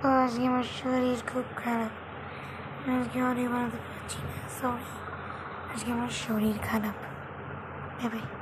Oh, this game is shitty, it's good crap. And this game only one of the 15 assholes. This game is shitty, it's kind of. Bye bye.